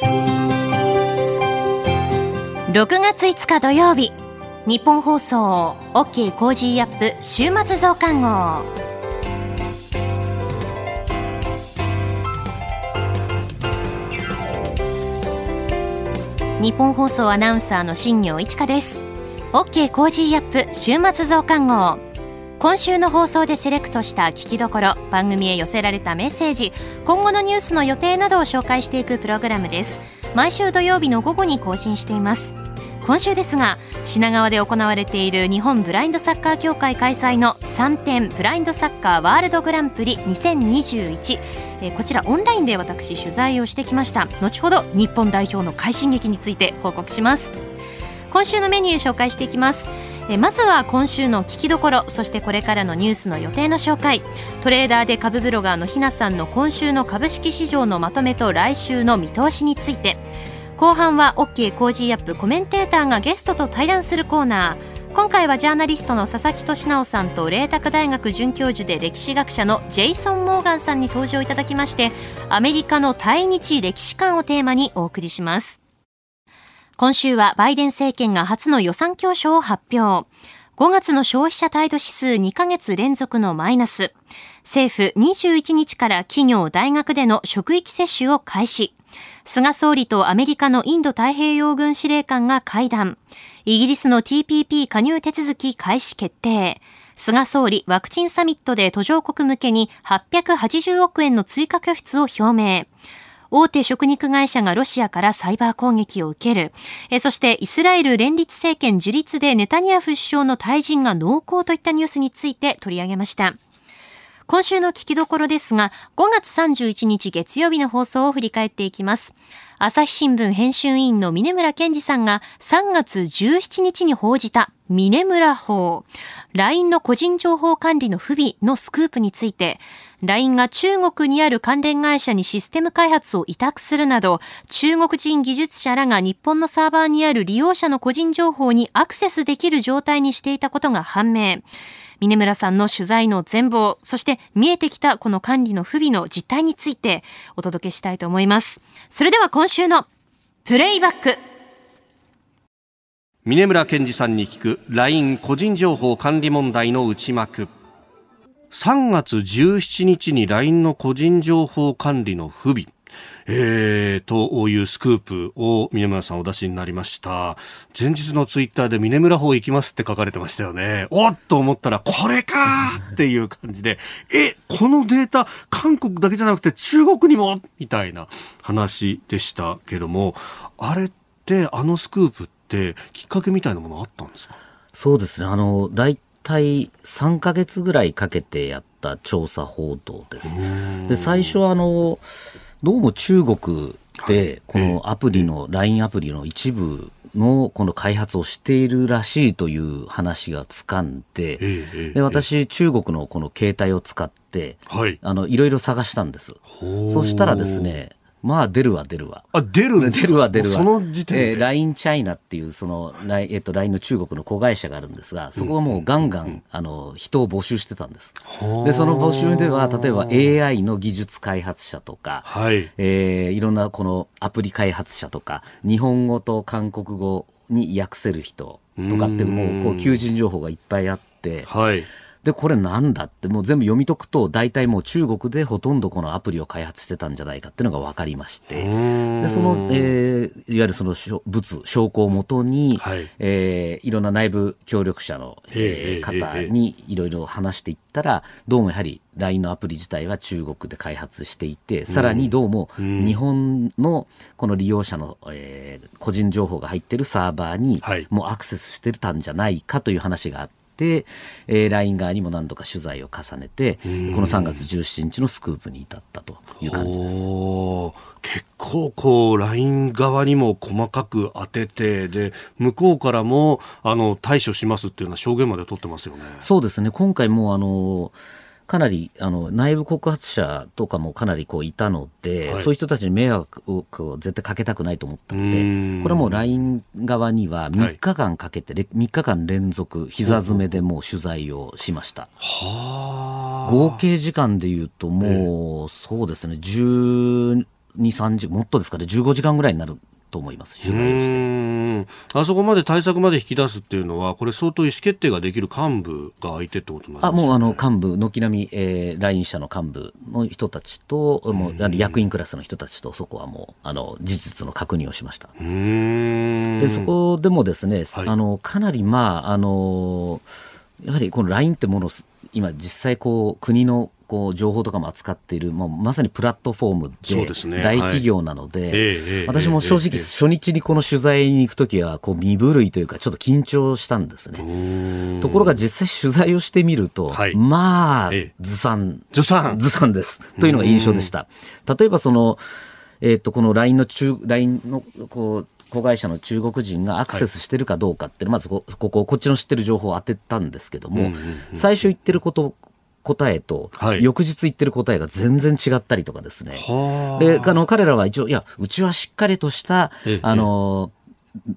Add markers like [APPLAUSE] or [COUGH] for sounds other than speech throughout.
6月5日土曜日日本放送 OK コージーアップ週末増刊号。ニッポン放送アナウンサーの新行市佳です。OK コージーアップ週末増刊号。今週の放送でセレクトした聞きどころ番組へ寄せられたメッセージ今後のニュースの予定などを紹介していくプログラムです。毎週土曜日の午後に更新しています。今週ですが品川で行われている日本ブラインドサッカー協会開催の3点ブラインドサッカーワールドグランプリ2021えこちらオンラインで私取材をしてきました。後ほど日本代表の快進撃について報告します。今週のメニュー紹介していきます。えまずは今週の聞きどころそしてこれからのニュースの予定の紹介。トレーダーで株ブロガーのひなさんの今週の株式市場のまとめと来週の見通しについて。後半は OK コージーアップコメンテーターがゲストと対談するコーナー。今回はジャーナリストの佐々木俊尚さんと麗澤大学准教授で歴史学者のジェイソン・モーガンさんに登場いただきましてアメリカの対日歴史観をテーマにお送りします。今週はバイデン政権が初の予算教書を発表。5月の消費者態度指数2ヶ月連続のマイナス。政府21日から企業、大学での職域接種を開始。菅総理とアメリカのインド太平洋軍司令官が会談。イギリスの TPP 加入手続き開始決定。菅総理ワクチンサミットで途上国向けに880億円の追加拠出を表明。大手食肉会社がロシアからサイバー攻撃を受ける。えそしてイスラエル連立政権樹立でネタニヤフ首相の退陣が濃厚といったニュースについて取り上げました。今週の聞きどころですが、5月31日月曜日の放送を振り返っていきます。朝日新聞編集委員の峰村健二さんが3月17日に報じた峰村法、LINE の個人情報管理の不備のスクープについて、LINE が中国にある関連会社にシステム開発を委託するなど、中国人技術者らが日本のサーバーにある利用者の個人情報にアクセスできる状態にしていたことが判明。峰村さんの取材の全貌、そして見えてきたこの管理の不備の実態についてお届けしたいと思います。それでは今週のプレイバック。峰村健二さんに聞く LINE 個人情報管理問題の内幕。3月17日に LINE の個人情報管理の不備。えー、というスクープを峰村さんお出しになりました。前日のツイッターで峰村法行きますって書かれてましたよね。おっと思ったら、これかっていう感じで、え、このデータ、韓国だけじゃなくて中国にも？みたいな話でしたけども、あれってあのスクープってきっかけみたいなものあったんですか？そうですね。あの、大体3ヶ月ぐらいかけてやった調査報道です。で、最初はあの、どうも中国で、このアプリの、LINE アプリの一部のこの開発をしているらしいという話がつかんで、で私、中国のこの携帯を使って、はい、あのいろいろ探したんです。そしたらですね、まあ出るわ出るわ。あ、出る出るわ出るわ。その時点で？えー、LINE チャイナっていう、その、えっ、と、LINE の中国の子会社があるんですが、そこはもうガンガン、うん、あの、人を募集してたんです。で、その募集では、例えば AI の技術開発者とか、はい。えー、いろんなこのアプリ開発者とか、日本語と韓国語に訳せる人とかって、もう、こう、求人情報がいっぱいあって、はい。で、これなんだって、もう全部読み解くと、大体もう中国でほとんどこのアプリを開発してたんじゃないかっていうのが分かりまして、で、その、えー、いわゆるその物、証拠をもとに、はい。えー、いろんな内部協力者の、えー、方にいろいろ話していったら、どうもやはり LINE のアプリ自体は中国で開発していて、さらにどうも日本のこの利用者の、えー、個人情報が入ってるサーバーにもうアクセスしてたんじゃないかという話があって、、えー、LINE 側にも何度か取材を重ねて、この3月17日のスクープに至ったという感じです。結構こう LINE 側にも細かく当ててで向こうからもあの対処しますっていうような証言まで取ってますよね。そうですね今回もあのかなりあの内部告発者とかもかなりこういたので、はい、そういう人たちに迷惑を絶対かけたくないと思ったので、これはもう LINE 側には3日間かけて、はい、3日間連続、膝詰めでもう取材をしました。合計時間でいうと、もう、そうですね、10 3時、もっとですかね、15時間ぐらいになると思います、取材をして。あそこまで対策まで引き出すっていうのは、これ、相当意思決定ができる幹部が相手ってことなんですか、ね、あもうあの幹部、軒並み、えー、来院者の幹部の人たちと、もうあの役員クラスの人たちと、そこはもうあの事実の確認をしました。でそこでもですね、はい、あのかなり、まああのやはりこの LINE ってもの、今、実際こう、国のこう情報とかも扱っている、もうまさにプラットフォームで大企業なので、私も正直、初日にこの取材に行くときはこう身震いというか、ちょっと緊張したんですね。ところが実際取材をしてみると、はい、まあ、ずさん、ずさん。ずさんです。というのが印象でした。例えばその、えっ、ー、と、この LINE の中、LINE の、こう、子会社の中国人がアクセスしてるかどうかっていう、まずここ、こっちの知ってる情報を当てたんですけども、最初言ってること答えと、翌日言ってる答えが全然違ったりとかですね。で、あの、彼らは一応、いや、うちはしっかりとした、あの、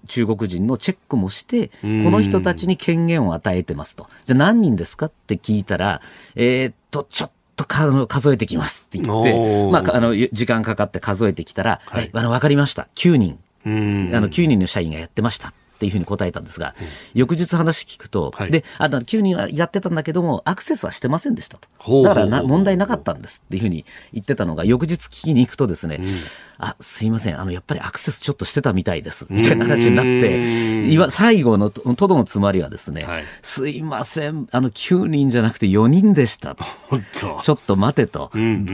中国人のチェックもして、この人たちに権限を与えてますと。じゃあ何人ですかって聞いたら、えー、っと、ちょっと数えてきますって言って、まあ、あの、時間かかって数えてきたら、はい、あの、わかりました。9人。あの、9人の社員がやってました。っていうふうに答えたんですが、うん、翌日話聞くと、はい、で、あの、9人はやってたんだけども、アクセスはしてませんでしたと。だからな問題なかったんですっていうふうに言ってたのが、翌日聞きに行くとですね、うん。あ、すいません、あの、やっぱりアクセスちょっとしてたみたいです、みたいな話になって、今、最後のとどのつまりはですね、はい、すいません、あの、9人じゃなくて4人でした。ちょっと待てと。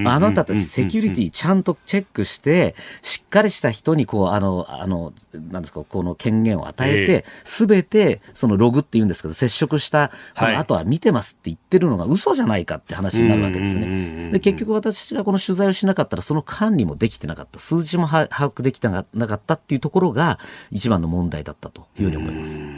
あなたたちセキュリティちゃんとチェックして、しっかりした人に、こう、あの、あの、なんですか、この権限を与えて、すべて、そのログって言うんですけど、接触した、はい、あとは見てますって言ってるのが嘘じゃないかって話になるわけですね。で、結局私がこの取材をしなかったら、その管理もできてなかった。数字も把握できなかったっていうところが一番の問題だったというふうに思います。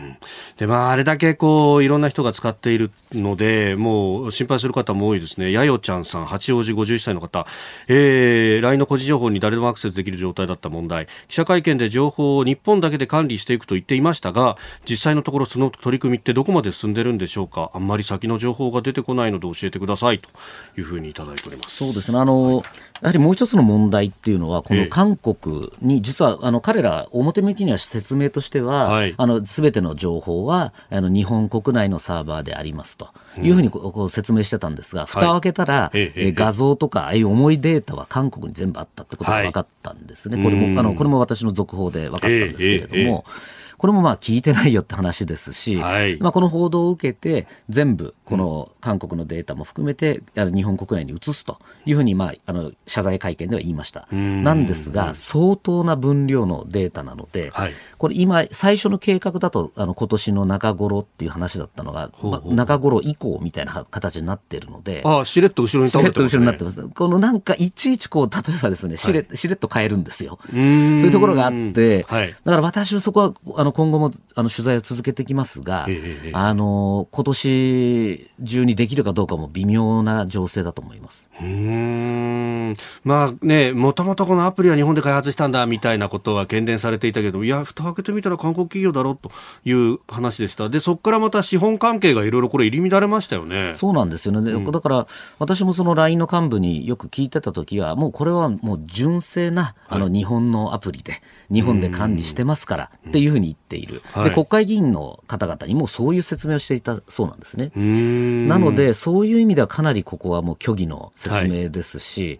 でまあ、あれだけこういろんな人が使っているので、もう心配する方も多いですね。やよちゃんさん、八王子51歳の方、えー、LINE の個人情報に誰でもアクセスできる状態だった問題。記者会見で情報を日本だけで管理していくと言っていましたが、実際のところその取り組みってどこまで進んでるんでしょうか。あんまり先の情報が出てこないので教えてくださいと。いうふうにいただいております。そうですね。あの、はい。やはりもう一つの問題っていうのは、この韓国に、実はあの彼ら、表向きには説明としては、すべての情報はあの日本国内のサーバーでありますと。いうふうにこう説明してたんですが、蓋を開けたら、え画像とか、ああいう重いデータは韓国に全部あったってことが分かったんですね、これもあのこれも私の続報で分かったんですけれども。これもまあ聞いてないよって話ですし、はい、まあこの報道を受けて、全部この韓国のデータも含めて、日本国内に移すというふうに、まあ、あの謝罪会見では言いました。なんですが、相当な分量のデータなので、はい、これ今、最初の計画だと、あの今年の中頃っていう話だったのが、まあ、中頃以降みたいな形になっているので、ああ、しれっと後ろに倒れてます、ね、しれっと後ろになってます。このなんか、いちいちこう、例えばですね、しれ,、しれっと変えるんですよ。そういうところがあって、はい、だから私はそこは、あのの今後もあの取材を続けてきますが、ええ、あの今年中にできるかどうかも微妙な情勢だと思います。うんまあね、もともとこのアプリは日本で開発したんだみたいなことは懸念されていたけど、いや、蓋開けてみたら韓国企業だろうという話でした。で、そこからまた資本関係がいろいろこれ入り乱れましたよね。そうなんですよね。うん、だから、私もその LINE の幹部によく聞いてた時は、もうこれはもう純正な、あの日本のアプリで、日本で管理してますからっていうふうに言っている。で、国会議員の方々にもそういう説明をしていたそうなんですね。なので、そういう意味ではかなりここはもう虚偽の説明ですし、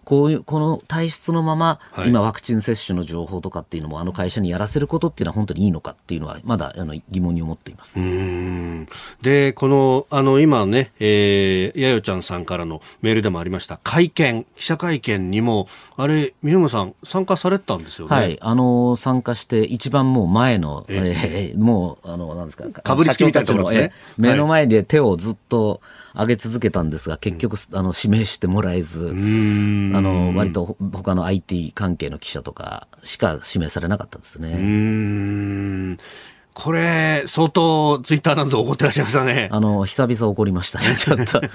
こういう、この体質のまま、今ワクチン接種の情報とかっていうのも、あの会社にやらせることっていうのは本当にいいのかっていうのは、まだあの疑問に思っています。で、この、あの、今ね、えー、やよちゃんさんからのメールでもありました、会見、記者会見にも、あれ、三村さん、参加されたんですよね？はい、あの、参加して、一番もう前の、えー、えー、もう、あの、なんですか、かぶりつきみたいなところですね。目の前で手をずっと、上げ続けたんですが、結局、あの、指名してもらえず、あの、割と他の IT 関係の記者とかしか指名されなかったですね。これ、相当ツイッターなど怒ってらっしゃいましたね。あの、久々怒りましたね、[LAUGHS] ちょっと。や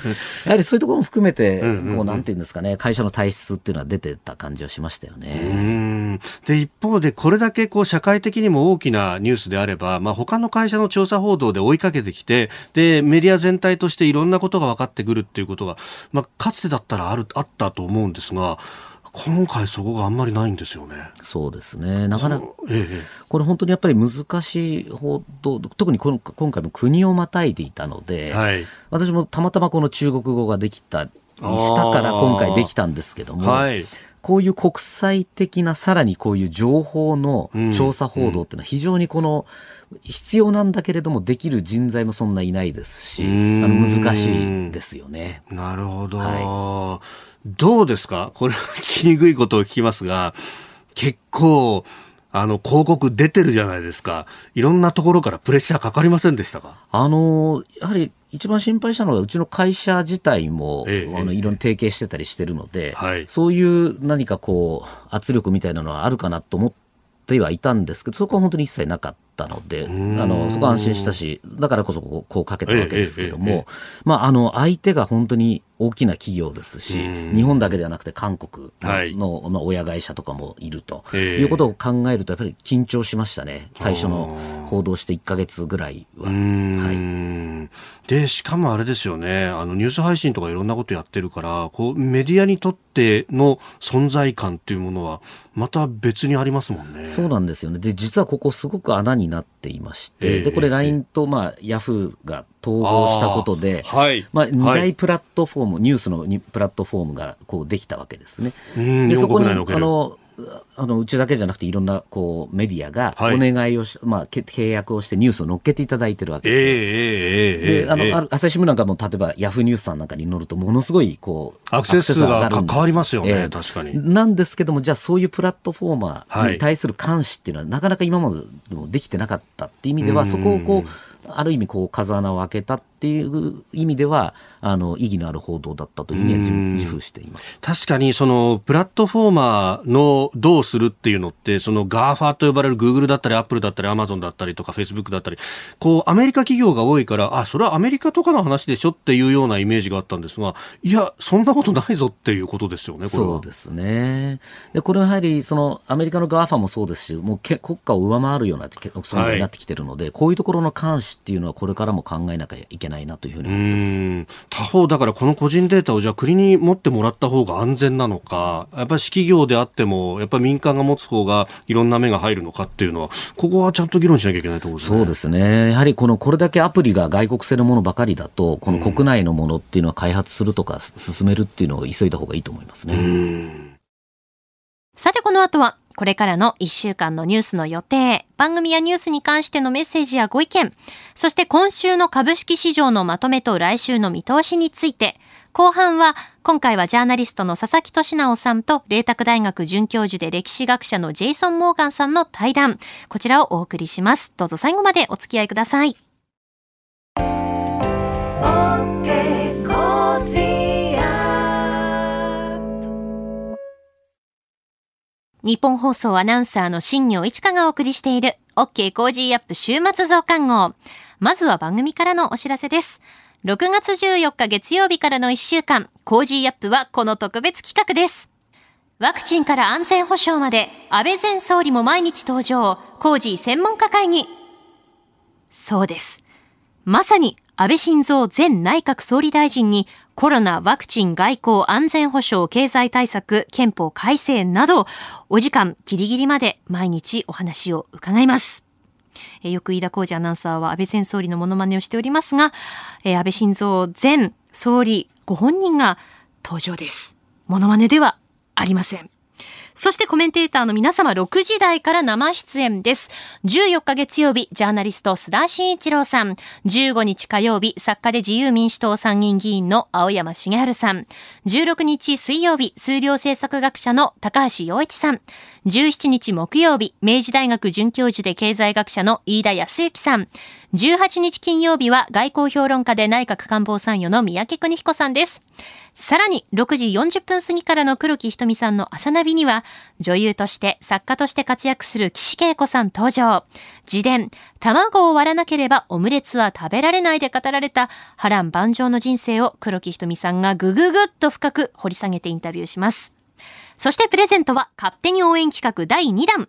はりそういうところも含めて、こう、なんていうんですかね、会社の体質っていうのは出てた感じはしましたよね。で、一方で、これだけこう、社会的にも大きなニュースであれば、まあ、他の会社の調査報道で追いかけてきて、で、メディア全体としていろんなことが分かってくるっていうことが、まあ、かつてだったらある、あったと思うんですが、今回そこがあんまりないんですよね。そうですね。なかなか、ええ、これ本当にやっぱり難しい報道、特にこの今回も国をまたいでいたので、はい。私もたまたまこの中国語ができた、したから今回できたんですけども、はい。こういう国際的な、さらにこういう情報の調査報道っていうのは非常にこの、必要なんだけれども、できる人材もそんないないですし、あうんの難しいですよね。なるほど。はどうですか？これは聞きにくいことを聞きますが、結構、あの、広告出てるじゃないですか。いろんなところからプレッシャーかかりませんでしたか？あのやはり一番心配したのは、うちの会社自体も、ええあのいろいろ提携してたりしてるので、はい。そういう何かこう、圧力みたいなのはあるかなと思ってはいたんですけど、そこは本当に一切なかったので、あん。のそこは安心したし、だからこそこうこうかけたわけですけども、えええええ。まあ、あの相手が本当に大きな企業ですし、日本だけではなくて韓国の,、親会社とかもいると、ええ。いうことを考えると、やっぱり緊張しましたね、最初の報道して1か月ぐらいは。うーん。で、しかもあれですよね、あの、ニュース配信とかいろんなことやってるから、こう、メディアにとっての存在感っていうものは、また別にありますもんね。そうなんですよね。で、実はここすごく穴になっていまして、ええ。で、これ LINE と、まあ、Yahoo が統合したことで、はい。まあ、二はい。大プラットフォーム、ニュースのにプラットフォームがこうできたわけですね。うんで、そこに、あの、あの、うちだけじゃなくていろんな、こう、メディアがはい。お願いをし、まあ、け契約をしてニュースを載っけていただいてるわけええええええで、あの、朝日新聞なんかも、例えば、ヤフーニュースさんなんかに載ると、ものすごい、こう、アクセス数が変わりますよね確かに。なんですけども、じゃあ、そういうプラットフォーマーはい。に対する監視っていうのは、なかなか今までもできてなかったっていう意味では、うん。そこをこう、ある意味、こう、風穴を開けたっていう意味では、あの、意義のある報道だったというふうには自負しています。確かにそのプラットフォーマーのどうするっていうのってその GAFA と呼ばれる Google だったり Apple だったり Amazon だったりとか Facebook だったりこうアメリカ企業が多いからあそれはアメリカとかの話でしょっていうようなイメージがあったんですがいやそんなことないぞっていうことですよねそうですね。で、これはやはり、その、アメリカの GAFA もそうですし、もうけ国家を上回るようなけ存在になってきてるので、こういうところの監視っていうのは、これからも考えなきゃいけないなというふうにう思ってます。ん他方、だからこの個人データをじゃあ国に持ってもらった方が安全なのか、やっぱり私企業であっても、やっぱり民間が持つ方がいろんな目が入るのかっていうのは、ここはちゃんと議論しなきゃいけないところですね。そうですね。やはりこの、これだけアプリが外国製のものばかりだと、この国内のものっていうのは開発するとか進めるっていうのを急いだ方がいいと思いますね。さてこの後は、これからの1週間のニュースの予定、番組やニュースに関してのメッセージやご意見、そして今週の株式市場のまとめと来週の見通しについて、後半は、今回はジャーナリストの佐々木俊尚さんと、麗澤大学准教授で歴史学者のジェイソン・モーガンさんの対談。こちらをお送りします。どうぞ最後までお付き合いください。ニッポン放送アナウンサーの新行市佳がお送りしている OK コージーアップ週末増刊号。まずは番組からのお知らせです。6月14日月曜日からの1週間、 Cozy up はこの特別企画です。ワクチンから安全保障まで、安倍前総理も毎日登場、 Cozy 専門家会議。そうです。まさに安倍晋三前内閣総理大臣にコロナ、ワクチン、外交、安全保障、経済対策、憲法改正など、お時間ギリギリまで毎日お話を伺います。えよく飯田浩二アナウンサーは安倍前総理のモノマネをしておりますが、えー安倍晋三前総理ご本人が登場です。モノマネではありません。そしてコメンテーターの皆様6時台から生出演です。14日月曜日、ジャーナリスト須田慎一郎さん。15日火曜日、作家で自由民主党参議院議員の青山茂春さん。16日水曜日、数量政策学者の高橋洋一さん。17日木曜日、明治大学准教授で経済学者の飯田康之さん。18日金曜日は外交評論家で内閣官房参与の三宅邦彦さんです。さらに6時40分過ぎからの黒木ひとみさんの朝ナビには女優として作家として活躍する岸恵子さん登場。自伝、卵を割らなければオムレツは食べられないで語られた波乱万丈の人生を黒木ひとみさんがぐぐぐっと深く掘り下げてインタビューします。そしてプレゼントは勝手に応援企画第2弾。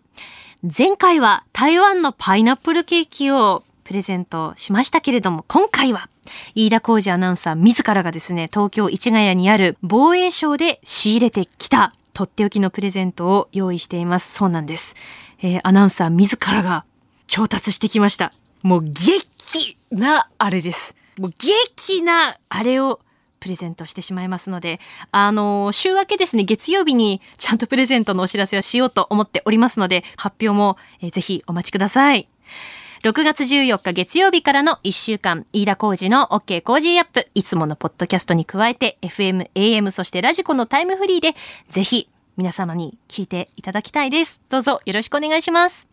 前回は台湾のパイナップルケーキをプレゼントしましたけれども、今回は飯田浩二アナウンサー自らがですね、東京市ヶ谷にある防衛省で仕入れてきたとっておきのプレゼントを用意しています。そうなんです。えー、アナウンサー自らが調達してきました。もう激なあれです。もう激なあれをプレゼントしてしまいますので、あの、週明けですね、月曜日にちゃんとプレゼントのお知らせをしようと思っておりますので、発表も、えー、ぜひお待ちください。6月14日月曜日からの1週間、飯田浩二の OK 工事アップ。いつものポッドキャストに加えて、FM、AM、そしてラジコのタイムフリーで、ぜひ皆様に聞いていただきたいです。どうぞよろしくお願いします。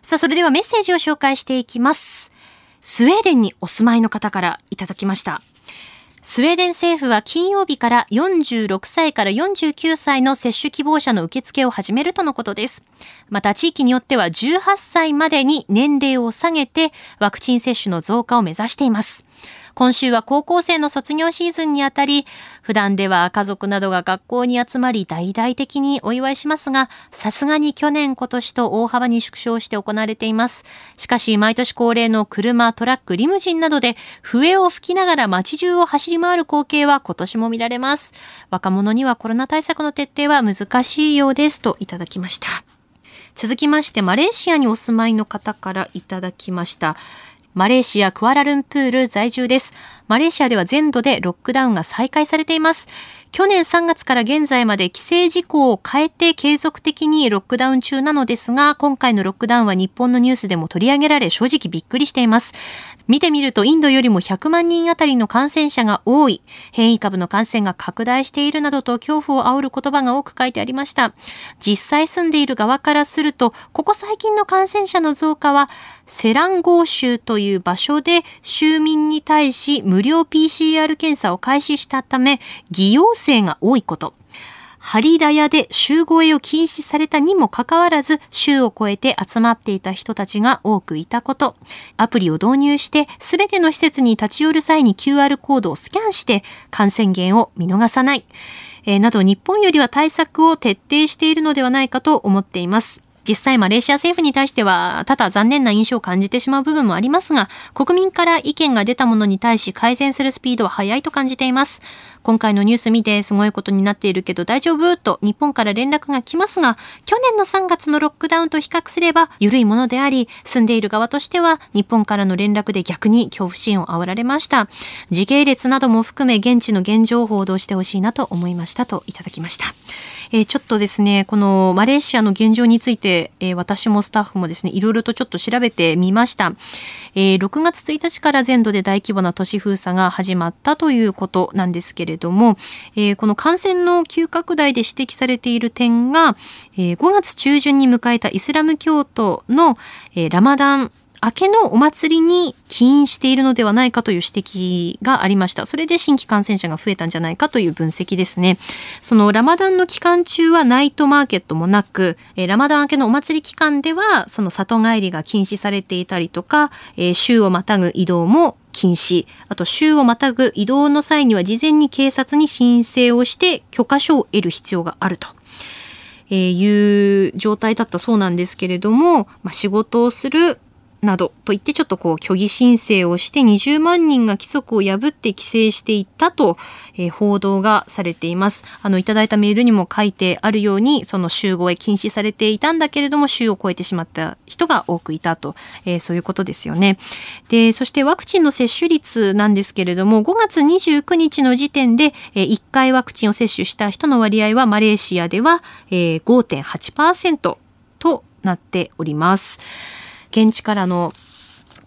さあ、それではメッセージを紹介していきます。スウェーデンにお住まいの方からいただきました。スウェーデン政府は金曜日から46歳から49歳の接種希望者の受付を始めるとのことです。また地域によっては18歳までに年齢を下げてワクチン接種の増加を目指しています。今週は高校生の卒業シーズンにあたり、普段では家族などが学校に集まり大々的にお祝いしますが、さすがに去年今年と大幅に縮小して行われています。しかし、毎年恒例の車、トラック、リムジンなどで笛を吹きながら街中を走り回る光景は今年も見られます。若者にはコロナ対策の徹底は難しいようですといただきました。続きまして、マレーシアにお住まいの方からいただきました。マレーシア・クアラルンプール在住です。マレーシアでは全土でロックダウンが再開されています。去年3月から現在まで規制事項を変えて継続的にロックダウン中なのですが、今回のロックダウンは日本のニュースでも取り上げられ正直びっくりしています。見てみるとインドよりも100万人あたりの感染者が多い、変異株の感染が拡大しているなどと恐怖を煽る言葉が多く書いてありました。実際住んでいる側からすると、ここ最近の感染者の増加は、セランゴー州という場所で州民に対し無料 PCR 検査を開始したため、偽陽性が多いこと。ハリダヤで集合へを禁止されたにもかかわらず、州を超えて集まっていた人たちが多くいたこと。アプリを導入して、すべての施設に立ち寄る際に QR コードをスキャンして、感染源を見逃さない。えー、など日本よりは対策を徹底しているのではないかと思っています。実際マレーシア政府に対しては多々残念な印象を感じてしまう部分もありますが、国民から意見が出たものに対し改善するスピードは速いと感じています。今回のニュース見てすごいことになっているけど大丈夫？と日本から連絡が来ますが、去年の3月のロックダウンと比較すれば緩いものであり、住んでいる側としては日本からの連絡で逆に恐怖心を煽られました。時系列なども含め現地の現状を報道してほしいなと思いましたといただきました。え、ちょっとですね、このマレーシアの現状について、え、私もスタッフもですね、いろいろとちょっと調べてみました。え、6月1日から全土で大規模な都市封鎖が始まったということなんですけれども、え、この感染の急拡大で指摘されている点が、え、5月中旬に迎えたイスラム教徒の、え、ラマダン明けのお祭りに起因しているのではないかという指摘がありました。それで新規感染者が増えたんじゃないかという分析ですね。そのラマダンの期間中はナイトマーケットもなく、ラマダン明けのお祭り期間ではその里帰りが禁止されていたりとか、週をまたぐ移動も禁止。あと、州をまたぐ移動の際には事前に警察に申請をして許可書を得る必要があると。えいう状態だったそうなんですけれども、まあ、仕事をするなどと言ってちょっとこう虚偽申請をして20万人が規則を破って規制していったと、えー、報道がされています。あのいただいたメールにも書いてあるようにその集合へ禁止されていたんだけれども週を超えてしまった人が多くいたと、えー、そういうことですよね。で、そしてワクチンの接種率なんですけれども5月29日の時点で、えー、1回ワクチンを接種した人の割合はマレーシアでは、えー、5.8%となっております。現地からの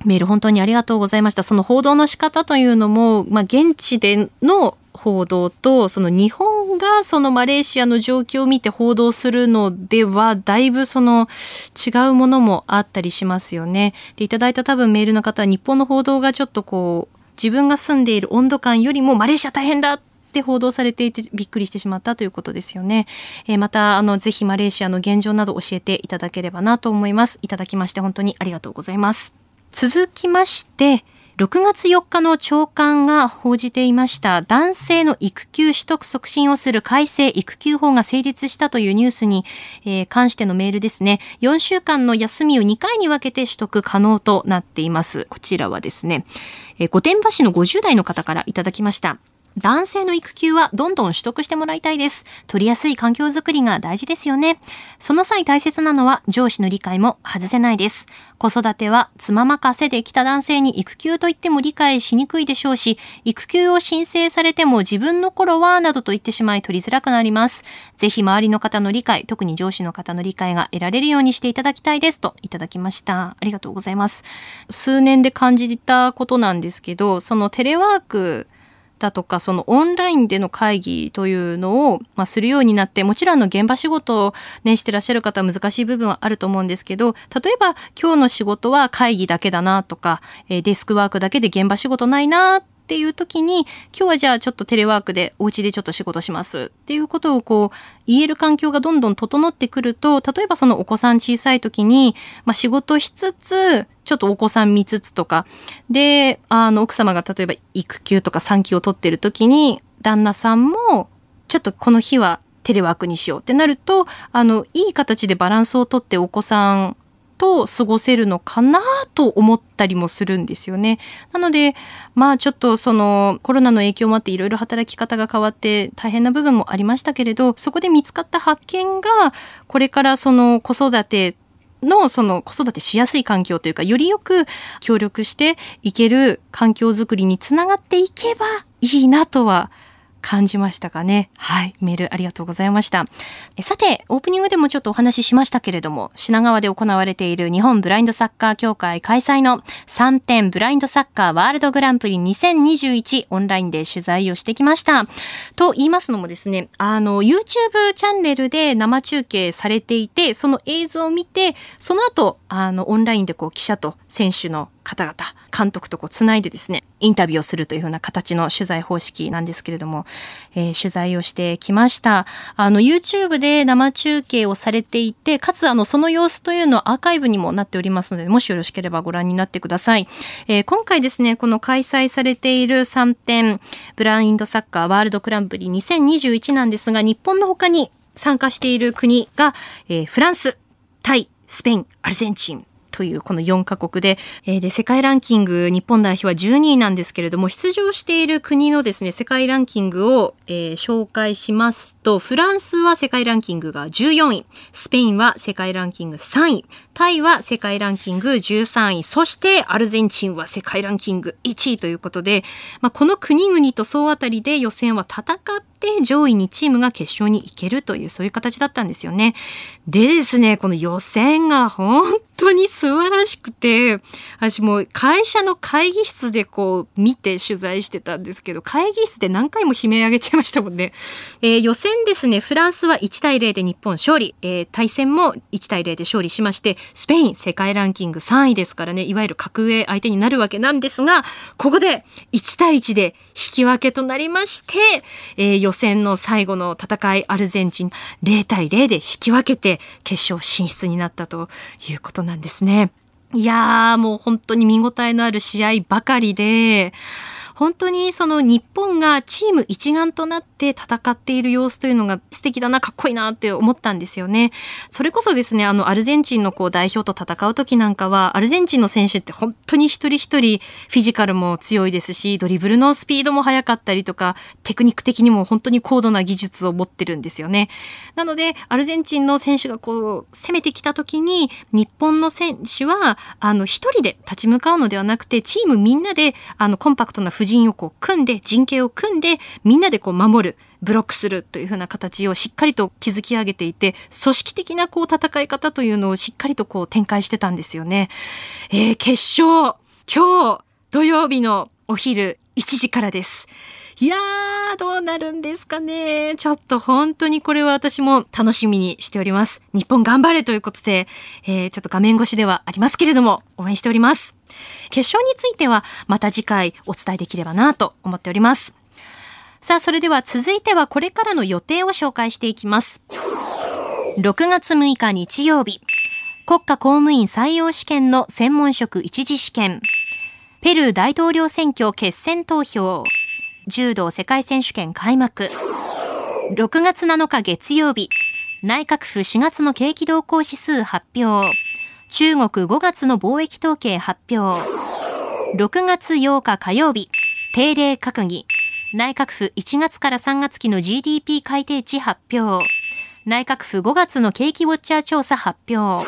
メール本当にありがとうございました。その報道の仕方というのも、まあ、現地での報道と、その日本がそのマレーシアの状況を見て報道するのでは、だいぶその違うものもあったりしますよね。で、いただいた多分メールの方は日本の報道がちょっとこう、自分が住んでいる温度感よりもマレーシア大変だっって報道されていてびっくりしてしまったということですよね。えー、また、あの、ぜひマレーシアの現状など教えていただければなと思います。いただきまして本当にありがとうございます。続きまして、6月4日の朝刊が報じていました男性の育休取得促進をする改正育休法が成立したというニュースに、えー、関してのメールですね。4週間の休みを2回に分けて取得可能となっています。こちらはですね、えー、御殿場市の50代の方からいただきました。男性の育休はどんどん取得してもらいたいです。取りやすい環境づくりが大事ですよね。その際大切なのは上司の理解も外せないです。子育ては妻任せで来た男性に育休と言っても理解しにくいでしょうし、育休を申請されても自分の頃はなどと言ってしまい取りづらくなります。ぜひ周りの方の理解、特に上司の方の理解が得られるようにしていただきたいですといただきました。ありがとうございます。数年で感じたことなんですけど、そのテレワークだとかそのオンラインでの会議というのを、まあ、するようになってもちろんの現場仕事を、ね、してらっしゃる方は難しい部分はあると思うんですけど例えば今日の仕事は会議だけだなとか、えデスクワークだけで現場仕事ないなってっていう時に今日はじゃあちょっとテレワークでお家でちょっと仕事しますっていうことをこう言える環境がどんどん整ってくると例えばそのお子さん小さい時に、まあ、仕事しつつちょっとお子さん見つつとかであの奥様が例えば育休とか産休を取ってる時に旦那さんもちょっとこの日はテレワークにしようってなるとあのいい形でバランスをとってお子さんと過ごせるのかなと思ったりもするんですよね。なので、まあちょっとそのコロナの影響もあっていろいろ働き方が変わって大変な部分もありましたけれど、そこで見つかった発見が、これからその子育てのその子育てしやすい環境というか、よりよく協力していける環境づくりにつながっていけばいいなとは感じましたかね。はい。メールありがとうございました。さて、オープニングでもちょっとお話ししましたけれども、品川で行われている日本ブラインドサッカー協会開催の3点ブラインドサッカーワールドグランプリ2021オンラインで取材をしてきました。と言いますのもですね、あの、YouTube チャンネルで生中継されていて、その映像を見て、その後、あの、オンラインでこう記者と選手の方々、監督とこうつないでですね、インタビューをするというような形の取材方式なんですけれども、えー、取材をしてきました。あの、YouTube で生中継をされていて、かつあの、その様子というのはアーカイブにもなっておりますので、もしよろしければご覧になってください。えー、今回ですね、この開催されている3点ブラインドサッカーワールドクランプリ2021なんですが、日本の他に参加している国が、えー、フランス、タイ、スペイン、アルゼンチン、というこの4カ国で、えー、で、世界ランキング日本代表は12位なんですけれども、出場している国のですね、世界ランキングを、えー、紹介しますと、フランスは世界ランキングが14位、スペインは世界ランキング3位、タイは世界ランキング13位、そしてアルゼンチンは世界ランキング1位ということで、まあ、この国々と総当たりで予選は戦って上位2チームが決勝に行けるというそういう形だったんですよね。でですね、この予選が本当に素晴らしくて、私も会社の会議室でこう見て取材してたんですけど、会議室で何回も悲鳴上げちゃいましたもんね。えー、予選ですね、フランスは1対0で日本勝利、えー、対戦も1対0で勝利しまして、スペイン世界ランキング3位ですからね、いわゆる格上相手になるわけなんですが、ここで1対1で引き分けとなりまして、えー、予戦の最後の戦い、アルゼンチン0対0で引き分けて決勝進出になったということなんですね。いやー、もう本当に見応えのある試合ばかりで、本当にその日本がチーム一丸となって戦っている様子というのが素敵だな、かっこいいなって思ったんですよね。それこそですね、あの、アルゼンチンのこう代表と戦う時なんかは、アルゼンチンの選手って本当に一人一人フィジカルも強いですし、ドリブルのスピードも速かったりとか、テクニック的にも本当に高度な技術を持ってるんですよね。なので、アルゼンチンの選手がこう、攻めてきた時に、日本の選手は、あの、一人で立ち向かうのではなくて、チームみんなで、あの、コンパクトな陣をこう組んで、陣形を組んで、みんなでこう守る、ブロックするというふうな形をしっかりと築き上げていて、組織的なこう戦い方というのをしっかりとこう展開してたんですよね。えー、決勝、今日土曜日のお昼1時からです。いやー、どうなるんですかね。ちょっと本当にこれは私も楽しみにしております。日本頑張れということで、えー、ちょっと画面越しではありますけれども、応援しております。決勝についてはまた次回お伝えできればなと思っております。さあ、それでは続いてはこれからの予定を紹介していきます。6月6日日曜日、国家公務員採用試験の専門職一次試験、ペルー大統領選挙決選投票、柔道世界選手権開幕。6月7日月曜日、内閣府4月の景気動向指数発表。中国5月の貿易統計発表。6月8日火曜日、定例閣議。内閣府1月から3月期の GDP 改定値発表。内閣府5月の景気ウォッチャー調査発表。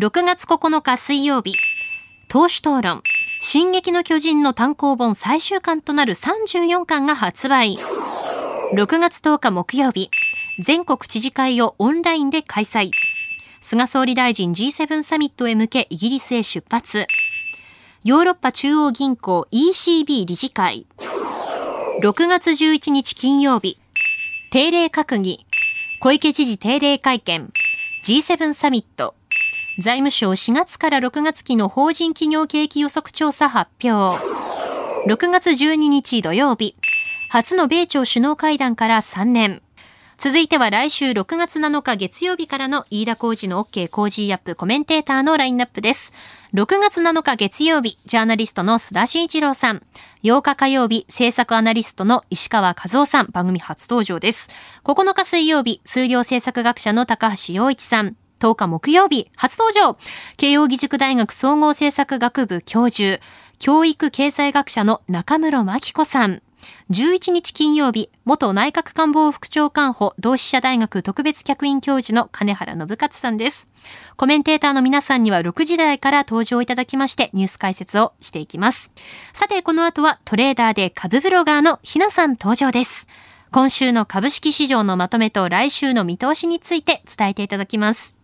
6月9日水曜日、党首討論。進撃の巨人の単行本最終巻となる34巻が発売。6月10日木曜日、全国知事会をオンラインで開催。菅総理大臣 G7 サミットへ向けイギリスへ出発。ヨーロッパ中央銀行 ECB 理事会。6月11日金曜日、定例閣議、小池知事定例会見、G7 サミット、財務省4月から6月期の法人企業景気予測調査発表。6月12日土曜日、初の米朝首脳会談から3年。続いては来週6月7日月曜日からの飯田浩二の OK 工事アップコメンテーターのラインナップです。6月7日月曜日、ジャーナリストの須田慎一郎さん。8日火曜日、制作アナリストの石川和夫さん、番組初登場です。9日水曜日、数量政策学者の高橋洋一さん。10日木曜日、初登場。慶応義塾大学総合政策学部教授、教育経済学者の中室真紀子さん。11日金曜日、元内閣官房副長官補同志社大学特別客員教授の金原信勝さんです。コメンテーターの皆さんには6時台から登場いただきましてニュース解説をしていきます。さて、この後はトレーダーで株ブロガーのひなさん登場です。今週の株式市場のまとめと来週の見通しについて伝えていただきます。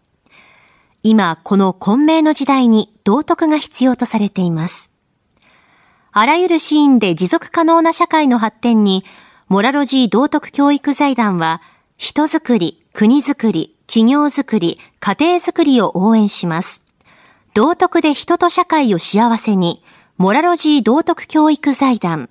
今、この混迷の時代に道徳が必要とされています。あらゆるシーンで持続可能な社会の発展に、モラロジー道徳教育財団は、人づくり、国づくり、企業づくり、家庭づくりを応援します。道徳で人と社会を幸せに、モラロジー道徳教育財団。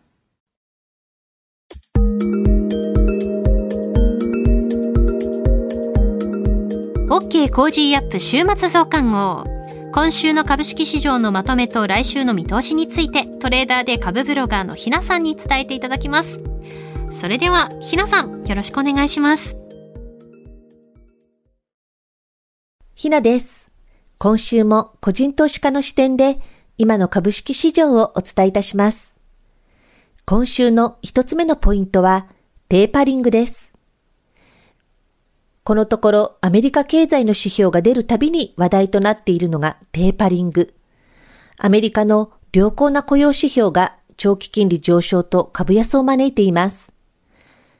OK コージーアップ週末増刊号。今週の株式市場のまとめと来週の見通しについてトレーダーで株ブロガーのひなさんに伝えていただきます。それではひなさんよろしくお願いします。ひなです。今週も個人投資家の視点で今の株式市場をお伝えいたします。今週の一つ目のポイントはテーパリングです。このところアメリカ経済の指標が出るたびに話題となっているのがテーパリング。アメリカの良好な雇用指標が長期金利上昇と株安を招いています。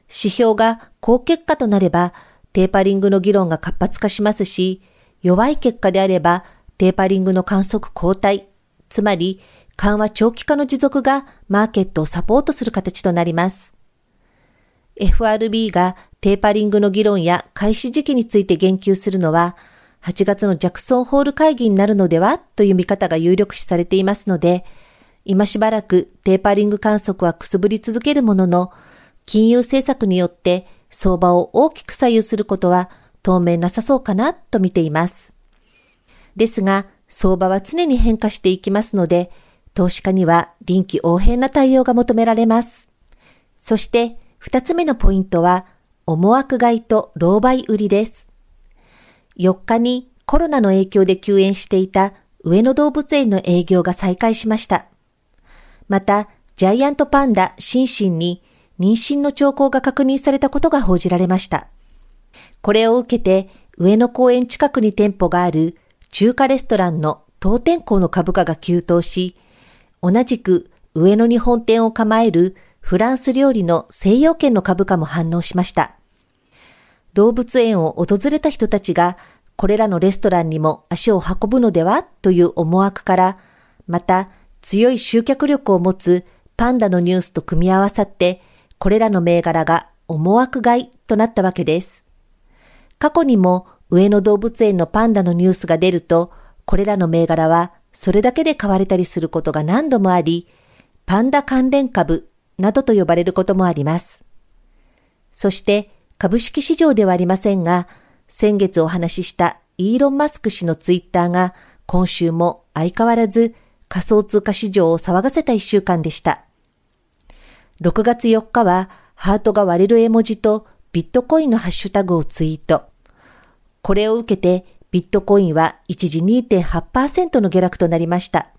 指標が高結果となればテーパリングの議論が活発化しますし、弱い結果であればテーパリングの観測後退、つまり緩和長期化の持続がマーケットをサポートする形となります。FRB がテーパリングの議論や開始時期について言及するのは、8月のジャクソンホール会議になるのではという見方が有力視されていますので、今しばらくテーパリング観測はくすぶり続けるものの、金融政策によって相場を大きく左右することは当面なさそうかなと見ています。ですが、相場は常に変化していきますので、投資家には臨機応変な対応が求められます。そして、二つ目のポイントは、思惑買いと狼狽売りです。4日にコロナの影響で休園していた上野動物園の営業が再開しました。また、ジャイアントパンダシンシンに妊娠の兆候が確認されたことが報じられました。これを受けて、上野公園近くに店舗がある中華レストランの当店校の株価が急騰し、同じく上野に本店を構えるフランス料理の西洋圏の株価も反応しました。動物園を訪れた人たちがこれらのレストランにも足を運ぶのではという思惑から、また強い集客力を持つパンダのニュースと組み合わさって、これらの銘柄が思惑買いとなったわけです。過去にも上野動物園のパンダのニュースが出ると、これらの銘柄はそれだけで買われたりすることが何度もあり、パンダ関連株などと呼ばれることもあります。そして株式市場ではありませんが、先月お話ししたイーロン・マスク氏のツイッターが今週も相変わらず仮想通貨市場を騒がせた一週間でした。6月4日はハートが割れる絵文字とビットコインのハッシュタグをツイート。これを受けてビットコインは一時2.8%の下落となりました。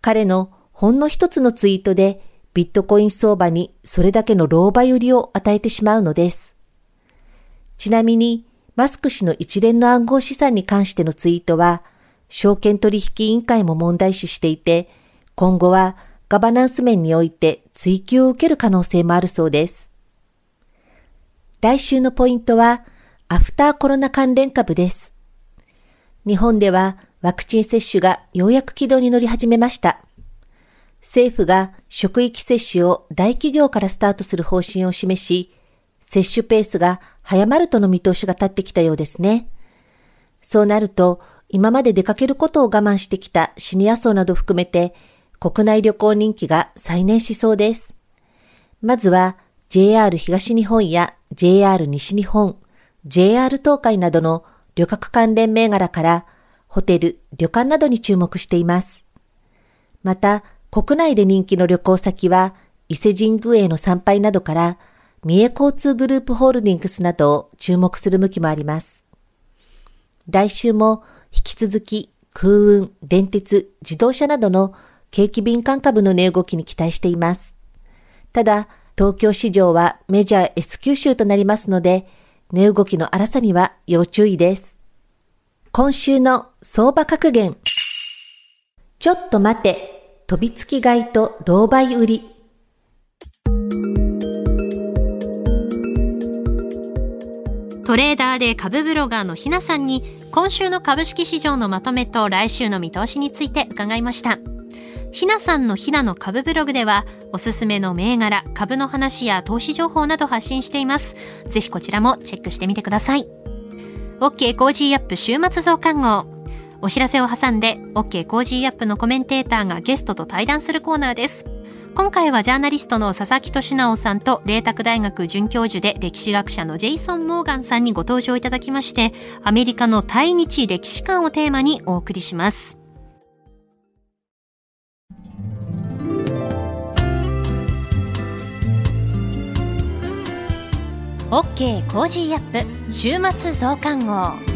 彼のほんの一つのツイートでビットコイン相場にそれだけの老売売りを与えてしまうのです。ちなみに、マスク氏の一連の暗号資産に関してのツイートは、証券取引委員会も問題視していて、今後はガバナンス面において追及を受ける可能性もあるそうです。来週のポイントは、アフターコロナ関連株です。日本ではワクチン接種がようやく軌道に乗り始めました。政府が職域接種を大企業からスタートする方針を示し、接種ペースが早まるとの見通しが立ってきたようですね。そうなると、今まで出かけることを我慢してきたシニア層など含めて、国内旅行人気が再燃しそうです。まずは、JR 東日本や JR 西日本、JR 東海などの旅客関連銘柄から、ホテル、旅館などに注目しています。また、国内で人気の旅行先は、伊勢神宮への参拝などから、三重交通グループホールディングスなどを注目する向きもあります。来週も引き続き空運、電鉄、自動車などの景気敏感株の値動きに期待しています。ただ、東京市場はメジャー S q 州となりますので、値動きの荒さには要注意です。今週の相場格言。ちょっと待て、飛びつき買いと狼狽売り。トレーダーで株ブロガーのひなさんに今週の株式市場のまとめと来週の見通しについて伺いました。ひなさんのひなの株ブログではおすすめの銘柄、株の話や投資情報など発信しています。ぜひこちらもチェックしてみてください。OK コージーアップ週末増刊号。お知らせを挟んで OK コージーアップのコメンテーターがゲストと対談するコーナーです。今回はジャーナリストの佐々木俊尚さんと、麗澤大学准教授で歴史学者のジェイソン・モーガンさんにご登場いただきまして、アメリカの対日歴史観をテーマにお送りします。OK コージーアップ週末増刊号。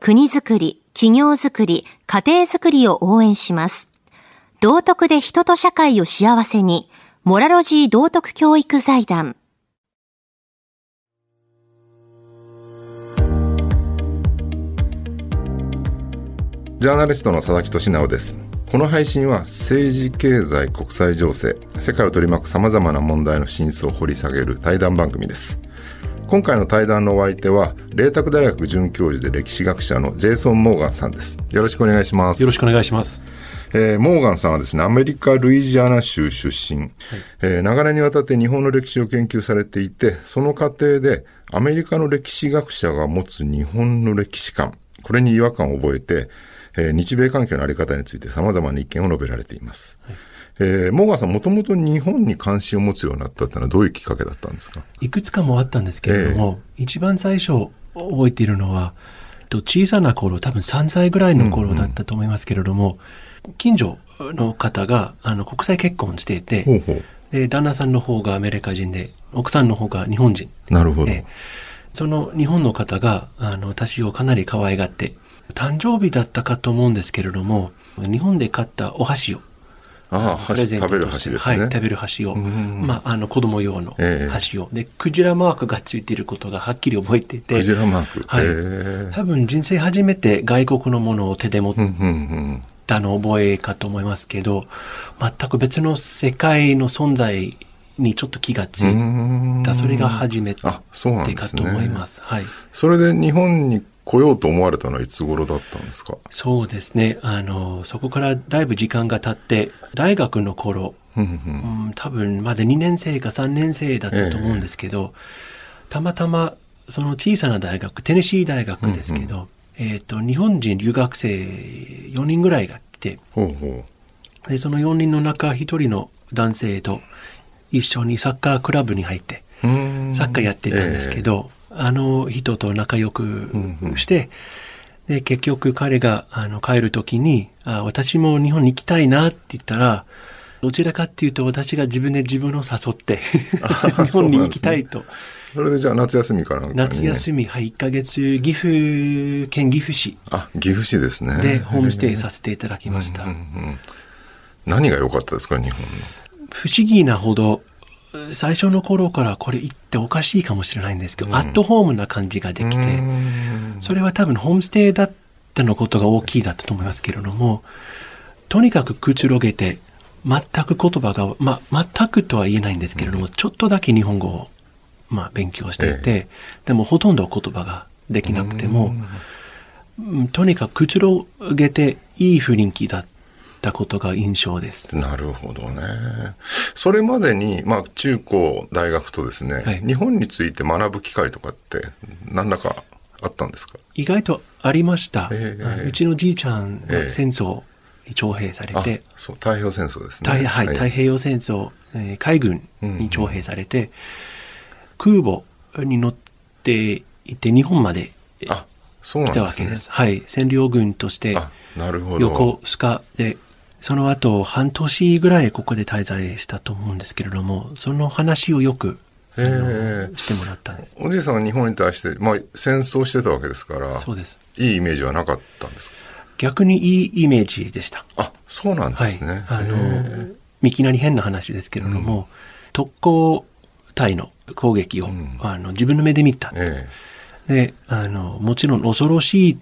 国づくり、企業づくり、家庭づくりを応援します。道徳で人と社会を幸せに、モラロジー道徳教育財団。ジャーナリストの佐々木俊直です。この配信は政治、経済、国際情勢、世界を取り巻く様々な問題の真相を掘り下げる対談番組です。今回の対談のお相手は、麗澤大学准教授で歴史学者のジェイソン・モーガンさんです。よろしくお願いします。よろしくお願いします。えー、モーガンさんはですね、アメリカ・ルイジアナ州出身、はい、えー、長年にわたって日本の歴史を研究されていて、その過程でアメリカの歴史学者が持つ日本の歴史観、これに違和感を覚えて、えー、日米関係のあり方について様々な意見を述べられています。はいえー、モーガンさん、もともと日本に関心を持つようになったってのはどういうきっかけだったんですか？いくつかもあったんですけれども、えー、一番最初覚えているのは、小さな頃、多分3歳ぐらいの頃だったと思いますけれども、うんうん、近所の方があの国際結婚していてほうほう、で、旦那さんの方がアメリカ人で、奥さんの方が日本人。なるほど。その日本の方が、あの、私をかなり可愛がって、誕生日だったかと思うんですけれども、日本で買ったお箸をああ、プ箸、レゼント食べる箸ですね。はい、食べる箸を。んまあ、あの、子供用のええ箸を。で、クジラマークがついていることがはっきり覚えていて。クジラマーク。はい多分人生初めて外国のものを手で持ったの覚えかと思いますけど、全く別の世界の存在にちょっと気がついた。それが初めて。かと思います。はい。それで日本に来ようと思われたのはいつ頃だったんですか？そうですね。あの、そこからだいぶ時間が経って、大学の頃、うんうんうん、多分まだ2年生か3年生だったと思うんですけど、たまたまその小さな大学、テネシー大学ですけど、えっ、と、日本人留学生4人ぐらいが来て、で、その4人の中1人の男性と一緒にサッカークラブに入って、う。うーんサッカーやってたんですけど、あの人と仲良くして、で、結局彼があの帰るときにあ、私も日本に行きたいなって言ったら、どちらかっていうと私が自分で自分を誘って、[LAUGHS] 日本に行きたいと。それでじゃあ夏休みかなんかに、ね。夏休み、はい、1ヶ月、岐阜県岐阜市あ、岐阜市ですね。でホームステイさせていただきました。何が良かったですか、日本の？不思議なほど、最初の頃からこれ言っておかしいかもしれないんですけど、アットホームな感じができて、それは多分ホームステイだったのことが大きいだったと思いますけれども、とにかくくつろげて、全く言葉が、まあ、全くとは言えないんですけれども、ちょっとだけ日本語を、まあ、勉強していて、でもほとんど言葉ができなくても、うん。とにかくくつろげていい雰囲気だったことが印象です。なるほどね。それまでに、まあ、中高大学とですね、はい日本について学ぶ機会とかって、何らかあったんですか？意外とありました。ええあのうちのじいちゃんええが戦争に徴兵されあて、そう、太平洋戦争ですね。太はい、太平洋戦争、えー海軍に徴兵されて、空母に乗っていて日本まであ、そうな来んですね。たわけです。はい、占領軍として。横須賀で、その後半年ぐらいここで滞在したと思うんですけれども、その話をよく、あええのしてもらったんです。おじいさんは日本に対して、まあ、戦争してたわけですから、そうです。いいイメージはなかったんですか？逆にいいイメージでした。あ、そうなんですね。はい、あへのいきなり変な話ですけれども、特攻隊の攻撃を、あの自分の目で見た。えであのもちろん恐ろしい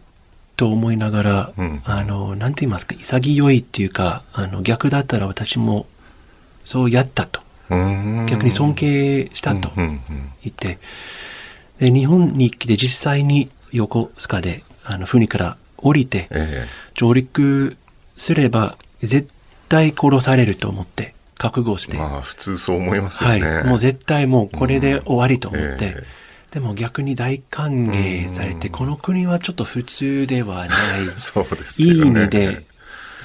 と思いながら、うん。あのなんて言いますか潔いっていうかあの逆だったら私もそうやったと。逆に尊敬したとうんうん言って、で日本に来て実際に横須賀であの船から降りて、え上陸すれば絶対殺されると思って覚悟して、えまあ、普通そう思いますよはい、ね。もう絶対もうこれで終わりと思って、ええでも逆に大歓迎されて、この国はちょっと普通ではない [LAUGHS] そうですいいよね。意味で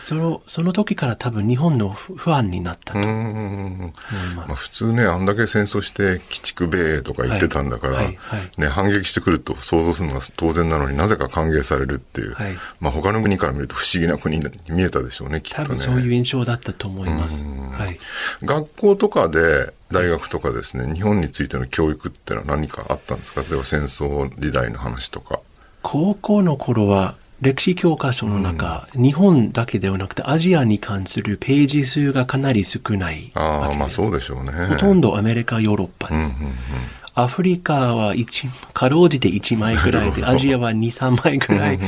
そのその時から多分日本の不不安になったと。まあ、普通ね、あんだけ戦争して、鬼畜米とか言ってたんだから、はいはい。はいね、反撃してくると想像するのが当然なのになぜか歓迎されるっていう、はい。まあ、他の国から見ると不思議な国に見えたでしょうね、きっとね。そういう印象だったと思います。はい、学校とかで、大学とかですね、日本についての教育ってのは何かあったんですか？例えば戦争時代の話とか。高校の頃は歴史教科書の中、日本だけではなくてアジアに関するページ数がかなり少ないああ、わけです。まあそうでしょうね。ほとんどアメリカ、ヨーロッパです。アフリカは一かろうじて1枚ぐらいで、アジアは2、3枚ぐらい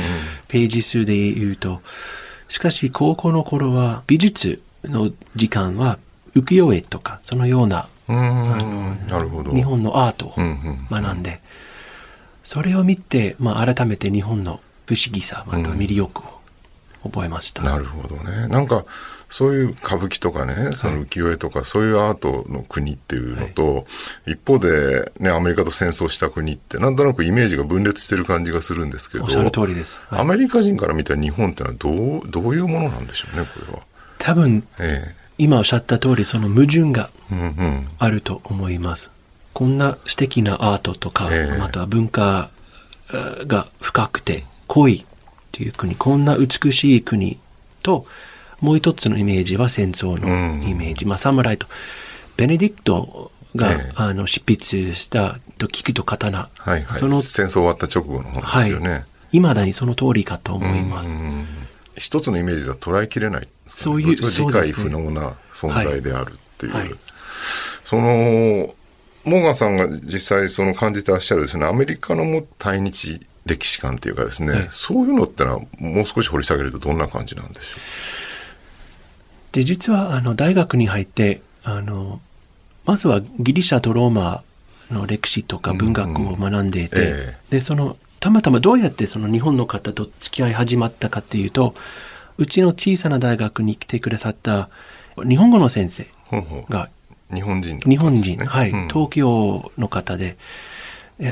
ページ数で言うと。しかし高校の頃は美術の時間は浮世絵とかそのようななるほど。日本のアートをうんうん学んで、それを見て、まあ、改めて日本の不思議さ、また魅力を覚えました。なるほどね。なんか、そういう歌舞伎とかね、その浮世絵とか、そういうアートの国っていうのと、一方でね、アメリカと戦争した国って、なんとなくイメージが分裂してる感じがするんですけど、おっしゃる通りです。はいアメリカ人から見た日本ってのはどう、どういうものなんでしょうね、これは。多分、え今おっしゃった通り、その矛盾がえうんうん。あると思います。こんな素敵なアートとか、ええまたは文化えーが深くて濃いっていう国、こんな美しい国と、もう一つのイメージは戦争のイメージ。まあ、侍と、ベネディクトが、ええあの執筆したと聞くと刀、はいはい。その戦争終わった直後のものですよね。いまだにその通りかと思います。一つのイメージでは捉えきれないんですかそういう理解不能な存在であるっていう。はいはいその、モーガンさんが実際その感じてらっしゃるですね、アメリカのも対日歴史観っていうかですね、はいそういうのってのはもう少し掘り下げるとどんな感じなんでしょで、実は、あの、大学に入って、あの、まずはギリシャとローマの歴史とか文学を学んでいて、うんうんえ。で、その、たまたまどうやってその日本の方と付き合い始まったかっていうと、うちの小さな大学に来てくださった日本語の先生が、う日本人だったん日本人、はい、うん。東京の方で、え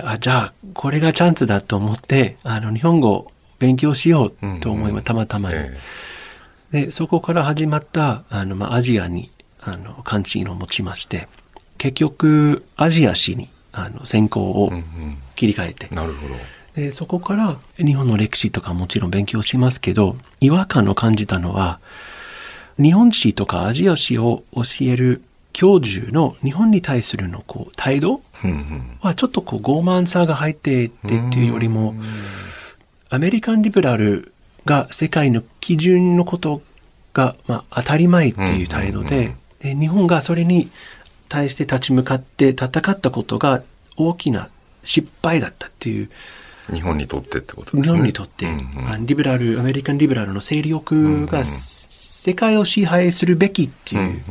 あ、じゃあ、これがチャンスだと思って、あの、日本語を勉強しようと思いま、うんうんたまたまに。えで、そこから始まった、あの、まあ、アジアに、あの、関心を持ちまして、結局、アジア史に、あの、専攻を切り替えて、うんなるほど。で、そこから日本の歴史とかもちろん勉強しますけど、違和感を感じたのは、日本史とかアジア史を教える教授の日本に対するのこう態度はちょっとこう傲慢さが入っていてっていうよりも、アメリカンリベラルが世界の基準のことが、まあ、当たり前っていう態度で、で日本がそれに対して立ち向かって戦ったことが大きな失敗だったっていう、日本にとってってことですね。日本にとって、うんリベラル、アメリカンリベラルの勢力が、世界を支配するべきっていう、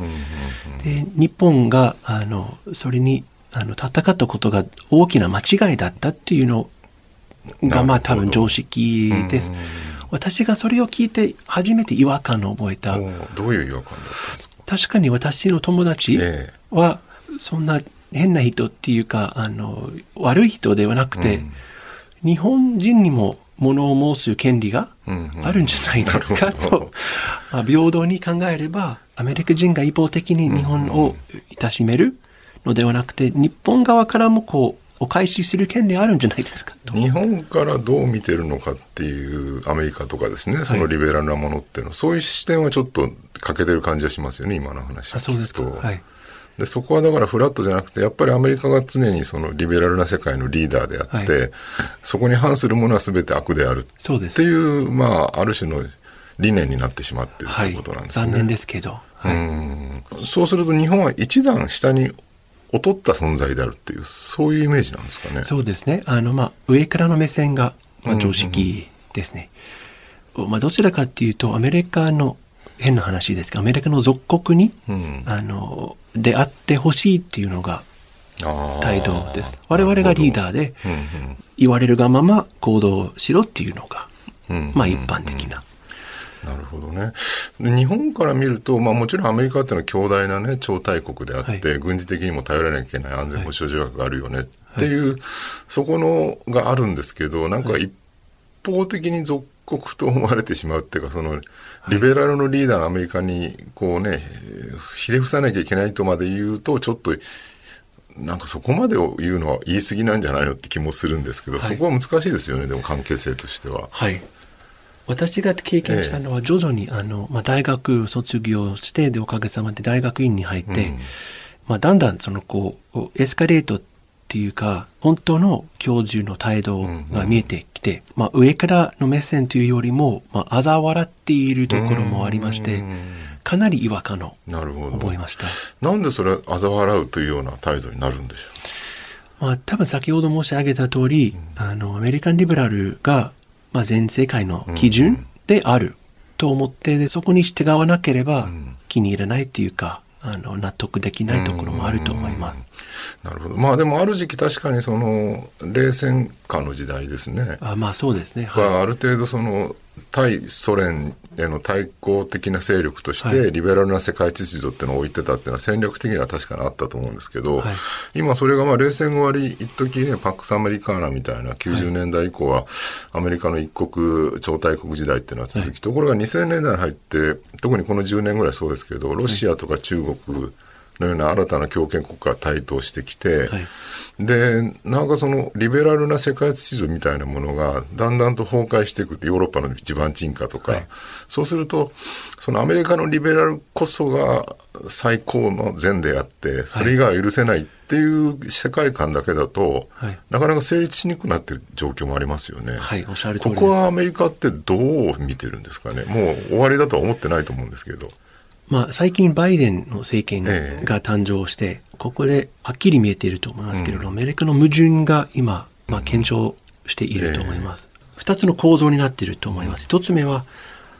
で日本があのそれにあの戦ったことが大きな間違いだったっていうのがまあ多分常識です。うんうん私がそれを聞いて初めて違和感を覚えた。どういう違和感だったんですか？確かに私の友達え。はそんな変な人っていうかあの悪い人ではなくて、うん。日本人にも物を申す権利がうんうんあるんじゃないですかなるほどと、まあ、平等に考えればアメリカ人が一方的に日本をいたしめるのではなくて日本側からもこうお返しする権利あるんじゃないですかと。日本からどう見てるのかっていうアメリカとかですね、そのリベラルなものっていうの、そういう視点はちょっと欠けてる感じがしますよね、今の話をあそうですか。はい。でそこはだからフラットじゃなくて、やっぱりアメリカが常にそのリベラルな世界のリーダーであって、はそこに反するものは全て悪であるっていう、まあ、ある種の理念になってしまってるってはいことなんですね。残念ですけど。はいうんそうすると日本は一段下に劣った存在であるっていう、そういうイメージなんですかね。そうですね。あの、まあ、上からの目線が、まあ、常識ですね。まあ、どちらかっていうと、アメリカの、変な話ですが、アメリカの属国に、うん。あの、であってほしいっていうのが態度です。我々がリーダーで、うん言われるがまま行動しろっていうのが、うんうん。まあ、一般的な。なるほどね。で日本から見ると、まあもちろんアメリカっていうのは強大なね、超大国であって、は軍事的にも頼らなきゃいけない安全保障条約があるよね。っていう、そこのがあるんですけど、なんか一方的に属国と思われてしまうっていうか、その、リベラルのリーダーのアメリカに、こうね、ひれ伏さなきゃいけないとまで言うと、ちょっと、なんかそこまでを言うのは言い過ぎなんじゃないのって気もするんですけど、はいそこは難しいですよね、でも関係性としては。はい。私が経験したのは、徐々に、あの、まあ、大学卒業して、で、おかげさまで大学院に入って、うんまあ、だんだん、その、こう、エスカレートっていうか、本当の教授の態度が見えてきて、まあ、上からの目線というよりも、まあ、嘲笑っているところもありましてうん、かなり違和感をなるほど。覚えました。なんでそれ嘲笑うというような態度になるんでしょまあ、多分先ほど申し上げた通り、あの、アメリカンリベラルが、まあ、全世界の基準であると思って、でそこに従わなければん。気に入らないっていうか、あの、納得できないところもあると思います。う。なるほど。まあでもある時期確かにその、冷戦下の時代ですね。あまあ、そうですね。はい。はある程度その、対ソ連への対抗的な勢力としはて、リベラルな世界秩序っていうのを置いてたっていうのは戦略的には確かにあったと思うんですけど、はい。今それがまあ冷戦終わり、一時ね、パックスアメリカーナみたいな90年代以降は、アメリカの一国、超大国時代っていうのは続き、ところが2000年代に入って、特にこの10年ぐらいそうですけど、ロシアとか中国のような新たな強権国家が台頭してきて、はいで、なんかそのリベラルな世界秩序みたいなものがだんだんと崩壊していくってヨーロッパの地盤沈下とか、はいそうすると、そのアメリカのリベラルこそが最高の善であって、それ以外は許せないっていう世界観だけだと、はいなかなか成立しにくくなってる状況もありますよね。はい。ここはアメリカってどう見てるんですかね。もう終わりだとは思ってないと思うんですけど。まあ、最近バイデンの政権ええが誕生して、ここではっきり見えていると思いますけれど、アメリカの矛盾が今、まあ、検証していると思います。二つの構造になっていると思います。一つ目は、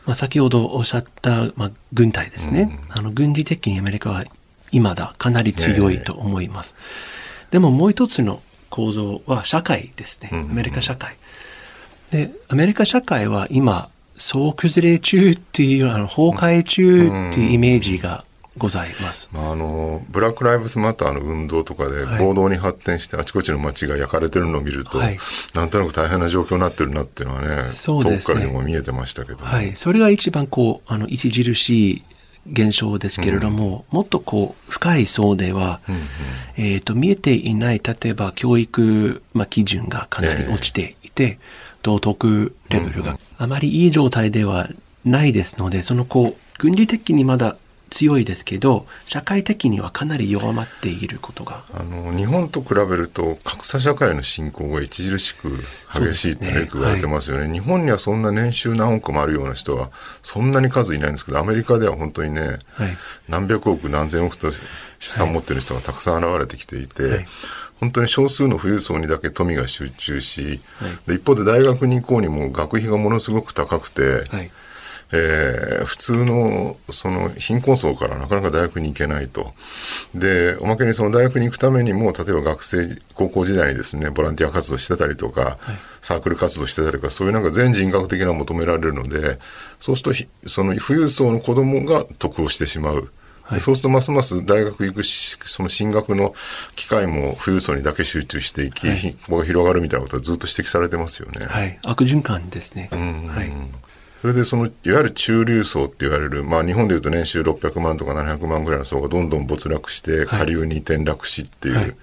まあ、先ほどおっしゃった、まあ、軍隊ですね。あの軍事的にアメリカは今だかなり強いと思います。でももう一つの構造は社会ですね。アメリカ社会。で、アメリカ社会は今、総崩れ中っていう、あの崩壊中っていうイメージがございます。まあ、あの、ブラック・ライブズ・マターの運動とかではい。暴動に発展してあちこちの街が焼かれてるのを見ると、はい。なんとなく大変な状況になってるなっていうのはね、そうですね。遠くからでも見えてましたけど、はい。それが一番こう、あの、著しい現象ですけれども、もっとこう、深い層では、えっ、と、見えていない、例えば教育、まあ、基準がかなり落ちていて、道徳レベルが。あまりいい状態ではないですので、そのこう、軍事的にまだ強いですけど、社会的にはかなり弱まっていることが。あの日本と比べると格差社会の進行が著しく激しいって言われてますよね。日本にはそんな年収何億もあるような人はそんなに数いないんですけどアメリカでは本当にね、はい。何百億何千億と資産を持ってる人がたくさん現れてきていて、はい本当に少数の富裕層にだけ富が集中し、はいで一方で大学に行こうにも学費がものすごく高くて、はい。えー普通のその貧困層からなかなか大学に行けないと。で、おまけにその大学に行くためにも、例えば学生、高校時代にですね、ボランティア活動してたりとか、サークル活動してたりとか、そういうなんか全人格的な求められるので、そうするとひ、その富裕層の子供が得をしてしまう。でそうするとますます大学行くしその進学の機会も富裕層にだけ集中していき、貧困が広がるみたいなことがずっと指摘されてますよね。はい。悪循環ですね。はい。それでそのいわゆる中流層って言われる、まあ、日本でいうと年収600万とか700万ぐらいの層がどんどん没落して下流に転落しっていう、はい。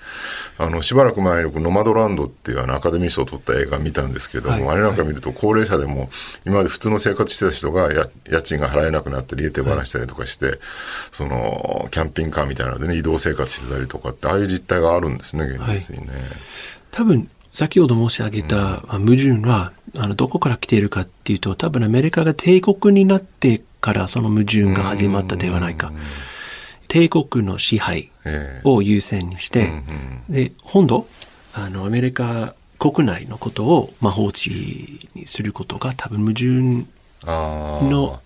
あのしばらく前にノマドランドっていうあのアカデミー賞を取った映画見たんですけども、はい。あれなんか見ると高齢者でも今まで普通の生活してた人がや家賃が払えなくなって家手放したりとかして、そのキャンピングカーみたいなのでね移動生活してたりとかってああいう実態があるんですね現実にね。多分、先ほど申し上げたまあ矛盾は、あの、どこから来ているかっていうと、多分アメリカが帝国になってからその矛盾が始まったではないか。帝国の支配ええ。を優先にして、で、本土、あの、アメリカ国内のことを、まあ、放置にすることが多分矛盾の、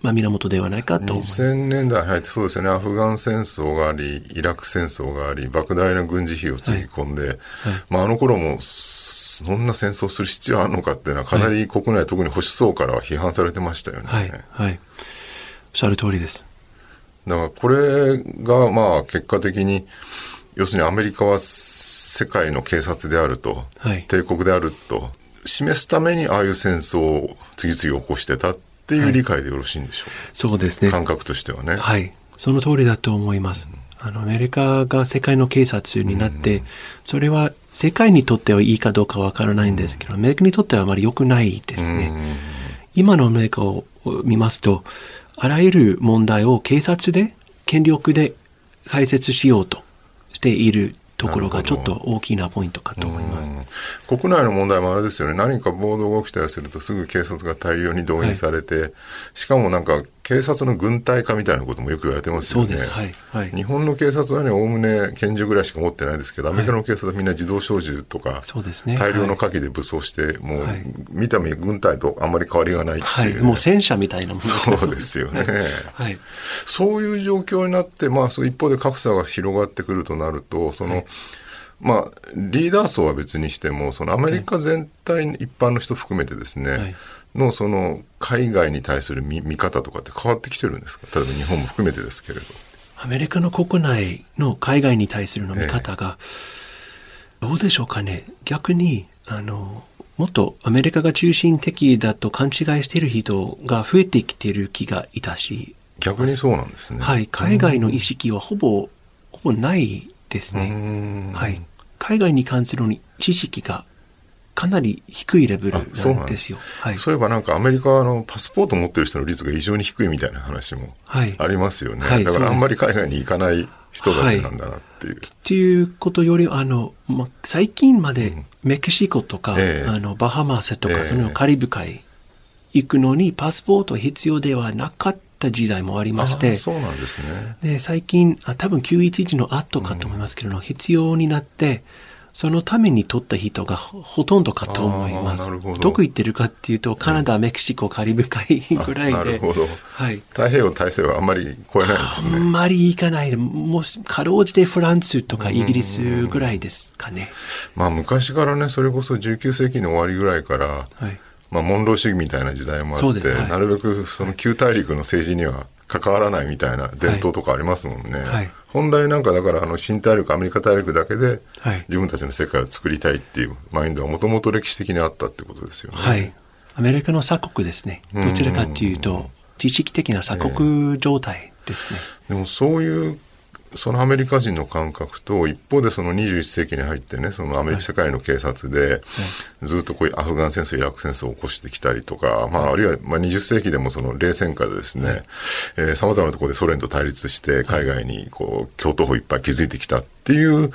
まあ、源ではないかと思います。2000年代入ってそうですよね、アフガン戦争があり、イラク戦争があり、莫大な軍事費をつぎ込んで、まあ、あの頃も、そそんな戦争する必要あるのかっていうのは、かなり国内、特に保守層からは批判されてましたよね。はい、はい。おっしゃる通りです。だからこれがまあ結果的に要するにアメリカは世界の警察であると、はい帝国であると示すためにああいう戦争を次々起こしてたっていう理解でよろしいんでしょうそうですね。か、感覚としてはね。はい。その通りだと思います。あの、アメリカが世界の警察になって、それは世界にとってはいいかどうかわからないんですけど、アメリカにとってはあまり良くないですね。今のアメリカを見ますと、あらゆる問題を警察で、権力で解説しようとしているところがちょっと大きなポイントかと思います。国内の問題もあれですよね、何か暴動が起きたりすると、すぐ警察が大量に動員されて、しかもなんか、警察の軍隊化みたいなこともよく言われてますよね。はい。はい。日本の警察はね、おおむね拳銃ぐらいしか持ってないですけど、アメリカの警察はみんな自動小銃とか、ね大量の火器で武装して、もうはい、見た目軍隊とあんまり変わりがないってはい。いう。もう戦車みたいなものそうですよね。[LAUGHS] はい。そういう状況になって、まあ、そう一方で格差が広がってくるとなると、その、まあ、リーダー層は別にしても、そのアメリカ全体、一般の人含めてですね、はいのその海外に対する見見方とかって変わってきてるんですか？例えば日本も含めてですけれど。アメリカの国内の海外に対するの見方が、どうでしょうかね？逆に、あの、もっとアメリカが中心的だと勘違いしている人が増えてきている気がいたし、逆にそうなんですね。はい、海外の意識はほぼほぼないですね。はい。海外に関する知識がかなり低いレベルなんですよ。はい、そういえばなんかアメリカはあのパスポート持ってる人の率が異常に低いみたいな話もありますよね。はい、だからあんまり海外に行かない人たちなんだなっていう。はい、っていうことよりあの、ま、最近までメキシコとか、うんえ。ー、あのバハマスとか、えー、そのカリブ海行くのにパスポート必要ではなかった時代もありまして、そうなんですね。で、最近、あ多分911の後かと思いますけれども、うん、必要になって、そのために取った人がほとんどかと思います。どこ行ってるかっていうと、カナダ、メキシコ、カリブ海ぐらいで。なるほど。はい。太平洋大西はあんまり超えないんですね。あんまり行かない。もし、かろうじてフランスとかイギリスぐらいですかね。まあ、昔からね、それこそ19世紀の終わりぐらいから、はい、まあ、モンロー主義みたいな時代もあって、はい、なるべくその旧大陸の政治には関わらないみたいな伝統とかありますもんね。はい本来なんかだからあの新大陸アメリカ大陸だけで自分たちの世界を作りたいっていうマインドはもともと歴史的にあったってことですよね。はい。アメリカの鎖国ですね。どちらかというと知識的な鎖国状態ですね。えー、でもそういうそのアメリカ人の感覚と、一方でその21世紀に入ってね、そのアメリカ、世界の警察で、ずっとこういうアフガン戦争、イラク戦争を起こしてきたりとか、まあ、あるいは、まあ、20世紀でもその冷戦下でですね、えー、様々なところでソ連と対立して、海外にこう、共闘法いっぱい築いてきたっていう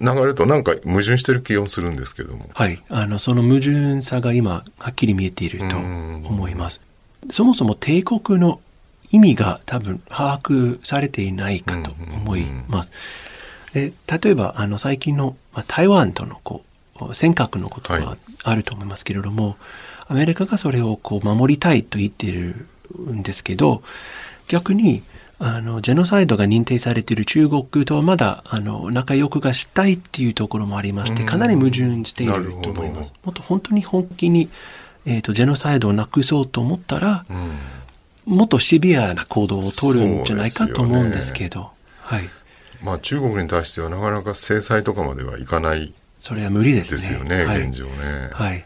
流れとなんか矛盾してる気がするんですけども。はい。あの、その矛盾さが今、はっきり見えていると思います。そもそも帝国の意味が多分把握されていないかと思います。で例えばあの最近の、まあ、台湾とのこう尖閣のことがあると思いますけれども、はい、アメリカがそれをこう守りたいと言っているんですけど逆にあのジェノサイドが認定されている中国とはまだあの仲良くがしたいっていうところもありましてかなり矛盾していると思います。もっと本当に本気に、えーと、ジェノサイドをなくそうと思ったら、うんもっとシビアな行動を取るんじゃないかと思うんですけど、ね、はい。まあ中国に対してはなかなか制裁とかまではいかないそれは無理ですね。ですよね、はい、現状ね。はい。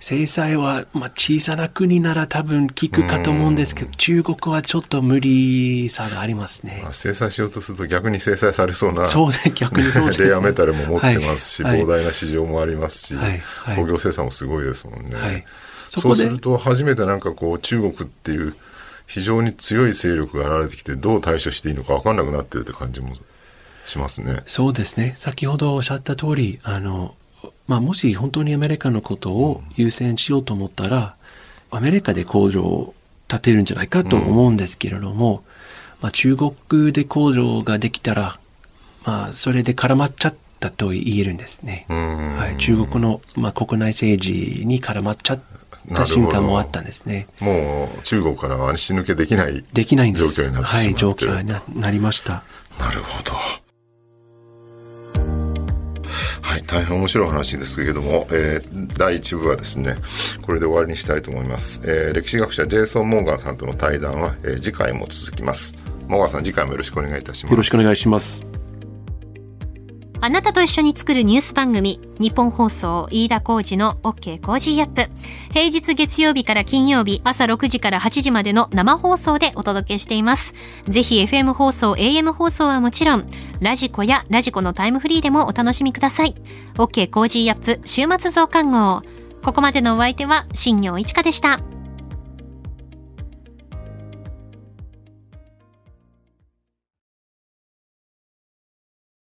制裁は、まあ、小さな国なら多分効くかと思うんですけど、中国はちょっと無理さがありますね。まあ、制裁しようとすると逆に制裁されそうな。そうね、逆にそうです、ね、レアメタルも持ってますし、はい、膨大な市場もありますし、はいはい、工業生産もすごいですもんね。そうすると初めてなんかこう中国っていう非常に強い勢力が現れてきてどう対処していいのか分かんなくなってるって感じもしますね。そうですね。先ほどおっしゃった通り、あの、まあ、もし本当にアメリカのことを優先しようと思ったら、うん、アメリカで工場を建てるんじゃないかと思うんですけれども、うん、まあ、中国で工場ができたら、まあ、それで絡まっちゃったと言えるんですね。はい、中国の、まあ、国内政治に絡まっちゃった瞬間もあったんですね。もう中国からは足抜けできないできない状況になってしまはい、状況になりました。なるほど。はい、大変面白い話ですけれども、えー、第1部はですね、これで終わりにしたいと思います。えー、歴史学者ジェイソン・モーガンさんとの対談は、えー、次回も続きます。モーガンさん、次回もよろしくお願いいたします。よろしくお願いします。あなたと一緒に作るニュース番組、ニッポン放送飯田浩司の OK Cozy up。平日月曜日から金曜日朝6時から8時までの生放送でお届けしています。ぜひ FM 放送、AM 放送はもちろん、 radiko や radiko のタイムフリーでもお楽しみください。OK コージーアップ週末増刊号。ここまでのお相手は、新行市佳でした。